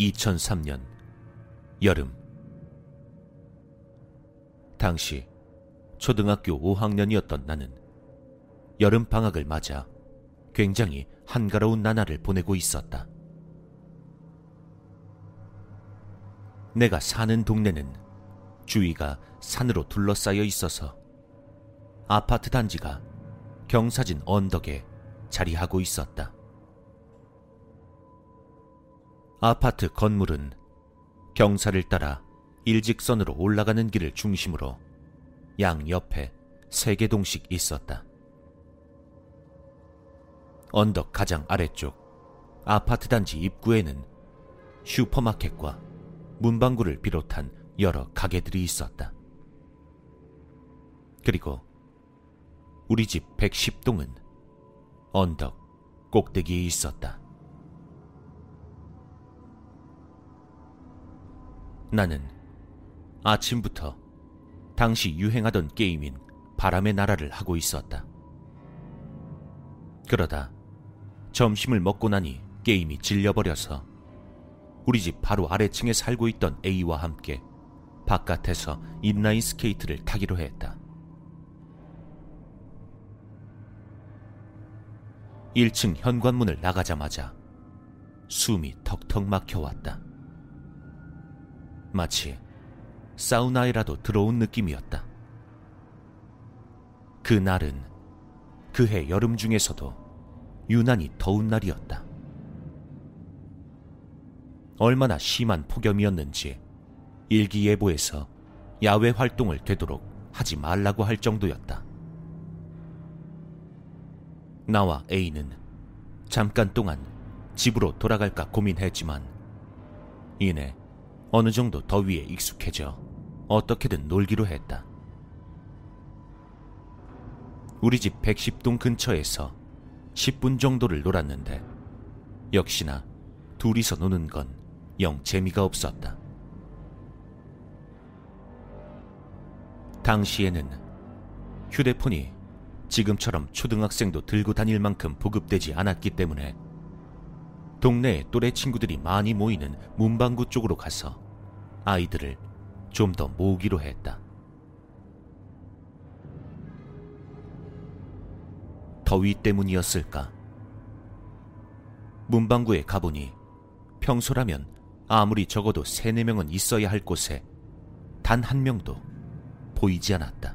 2003년 여름 당시 초등학교 5학년이었던 나는 여름 방학을 맞아 굉장히 한가로운 나날을 보내고 있었다. 내가 사는 동네는 주위가 산으로 둘러싸여 있어서 아파트 단지가 경사진 언덕에 자리하고 있었다. 아파트 건물은 경사를 따라 일직선으로 올라가는 길을 중심으로 양 옆에 세 개동씩 있었다. 언덕 가장 아래쪽 아파트 단지 입구에는 슈퍼마켓과 문방구를 비롯한 여러 가게들이 있었다. 그리고 우리 집 110동은 언덕 꼭대기에 있었다. 나는 아침부터 당시 유행하던 게임인 바람의 나라를 하고 있었다. 그러다 점심을 먹고 나니 게임이 질려버려서 우리 집 바로 아래층에 살고 있던 A와 함께 바깥에서 인라인 스케이트를 타기로 했다. 1층 현관문을 나가자마자 숨이 턱턱 막혀왔다. 마치 사우나에라도 들어온 느낌이었다. 그 날은 그해 여름 중에서도 유난히 더운 날이었다. 얼마나 심한 폭염이었는지 일기예보에서 야외 활동을 되도록 하지 말라고 할 정도였다. 나와 A는 잠깐 동안 집으로 돌아갈까 고민했지만 이내 어느 정도 더위에 익숙해져 어떻게든 놀기로 했다. 우리 집 110동 근처에서 10분 정도를 놀았는데 역시나 둘이서 노는 건 영 재미가 없었다. 당시에는 휴대폰이 지금처럼 초등학생도 들고 다닐 만큼 보급되지 않았기 때문에 동네에 또래 친구들이 많이 모이는 문방구 쪽으로 가서 아이들을 좀 더 모으기로 했다. 더위 때문이었을까? 문방구에 가보니 평소라면 아무리 적어도 세네 명은 있어야 할 곳에 단 한 명도 보이지 않았다.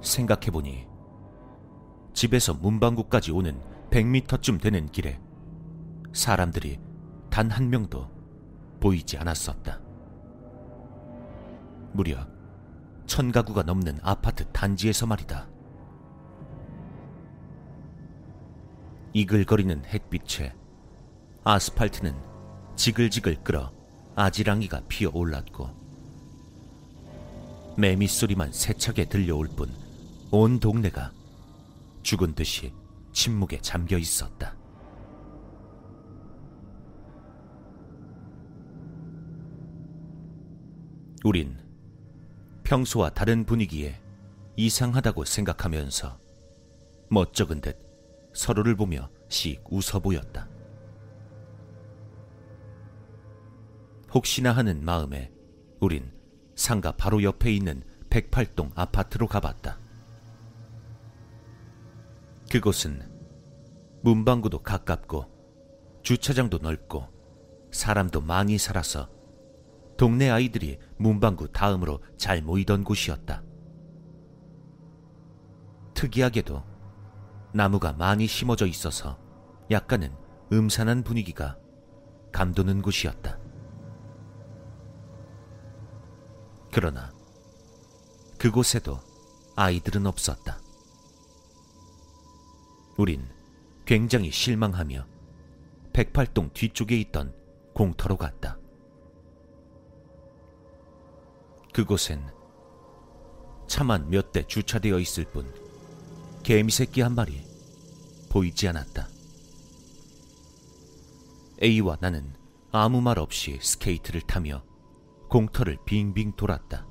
생각해보니 집에서 문방구까지 오는 100미터쯤 되는 길에 사람들이 단 한 명도 보이지 않았었다. 무려 천 가구가 넘는 아파트 단지에서 말이다. 이글거리는 햇빛에 아스팔트는 지글지글 끓어 아지랑이가 피어 올랐고 매미 소리만 세차게 들려올 뿐 온 동네가 죽은 듯이 침묵에 잠겨 있었다. 우린 평소와 다른 분위기에 이상하다고 생각하면서 멋쩍은 듯 서로를 보며 씩 웃어 보였다. 혹시나 하는 마음에 우린 상가 바로 옆에 있는 108동 아파트로 가봤다. 그곳은 문방구도 가깝고 주차장도 넓고 사람도 많이 살아서 동네 아이들이 문방구 다음으로 잘 모이던 곳이었다. 특이하게도 나무가 많이 심어져 있어서 약간은 음산한 분위기가 감도는 곳이었다. 그러나 그곳에도 아이들은 없었다. 우린 굉장히 실망하며 108동 뒤쪽에 있던 공터로 갔다. 그곳엔 차만 몇 대 주차되어 있을 뿐 개미 새끼 한 마리 보이지 않았다. A와 나는 아무 말 없이 스케이트를 타며 공터를 빙빙 돌았다.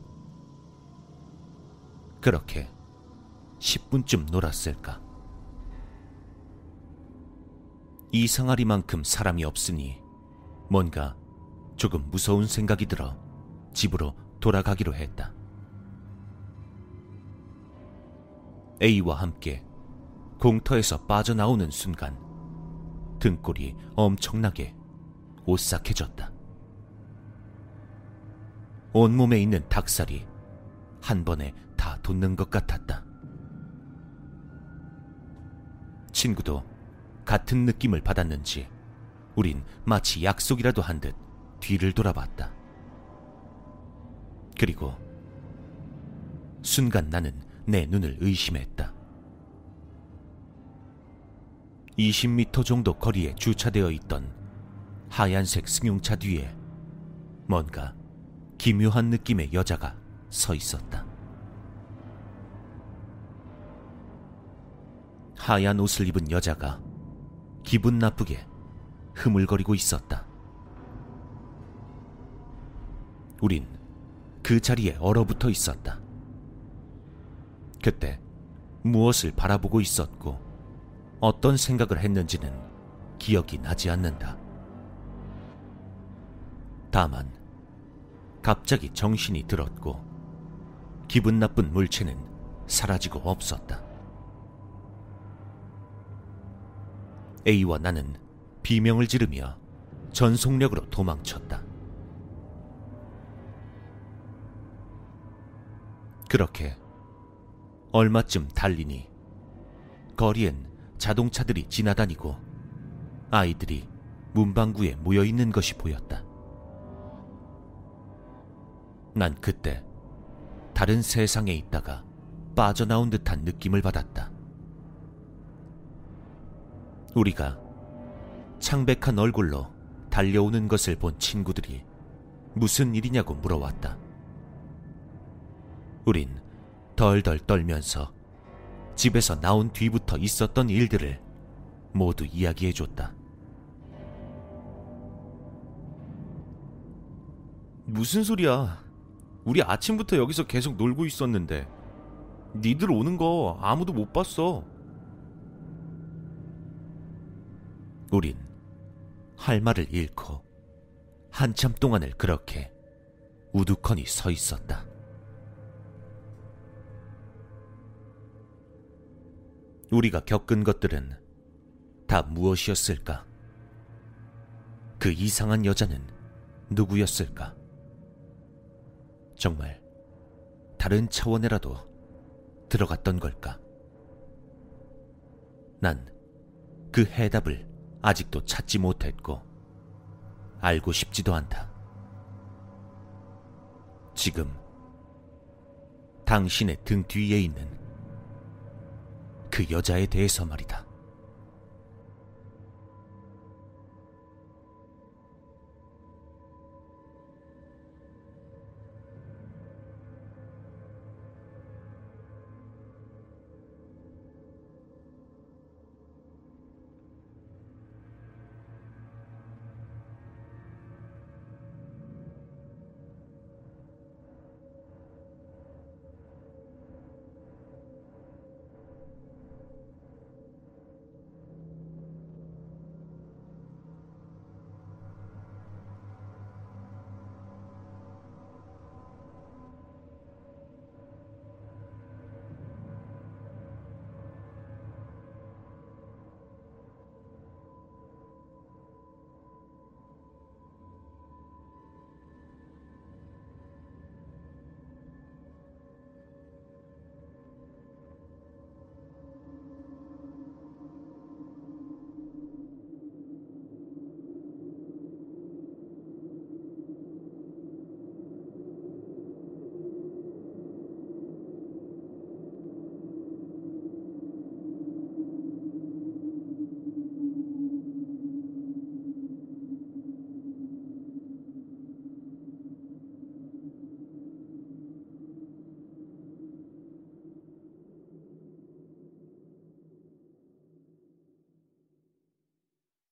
그렇게 10분쯤 놀았을까. 이상하리만큼 사람이 없으니 뭔가 조금 무서운 생각이 들어 집으로 돌아가기로 했다. A와 함께 공터에서 빠져나오는 순간 등골이 엄청나게 오싹해졌다. 온몸에 있는 닭살이 한 번에 다 돋는 것 같았다. 친구도 같은 느낌을 받았는지 우린 마치 약속이라도 한 듯 뒤를 돌아봤다. 그리고 순간 나는 내 눈을 의심했다. 20m 정도 거리에 주차되어 있던 하얀색 승용차 뒤에 뭔가 기묘한 느낌의 여자가 서 있었다. 하얀 옷을 입은 여자가 기분 나쁘게 흐물거리고 있었다. 우린 그 자리에 얼어붙어 있었다. 그때 무엇을 바라보고 있었고 어떤 생각을 했는지는 기억이 나지 않는다. 다만 갑자기 정신이 들었고 기분 나쁜 물체는 사라지고 없었다. A와 나는 비명을 지르며 전속력으로 도망쳤다. 그렇게 얼마쯤 달리니 거리엔 자동차들이 지나다니고 아이들이 문방구에 모여 있는 것이 보였다. 난 그때 다른 세상에 있다가 빠져나온 듯한 느낌을 받았다. 우리가 창백한 얼굴로 달려오는 것을 본 친구들이 무슨 일이냐고 물어왔다. 우린 덜덜 떨면서 집에서 나온 뒤부터 있었던 일들을 모두 이야기해 줬다. 무슨 소리야? 우리 아침부터 여기서 계속 놀고 있었는데 니들 오는 거 아무도 못 봤어. 우린 할 말을 잃고 한참 동안을 그렇게 우두커니 서 있었다. 우리가 겪은 것들은 다 무엇이었을까? 그 이상한 여자는 누구였을까? 정말 다른 차원에라도 들어갔던 걸까? 난 그 해답을 아직도 찾지 못했고 알고 싶지도 않다. 지금 당신의 등 뒤에 있는 그 여자에 대해서 말이다.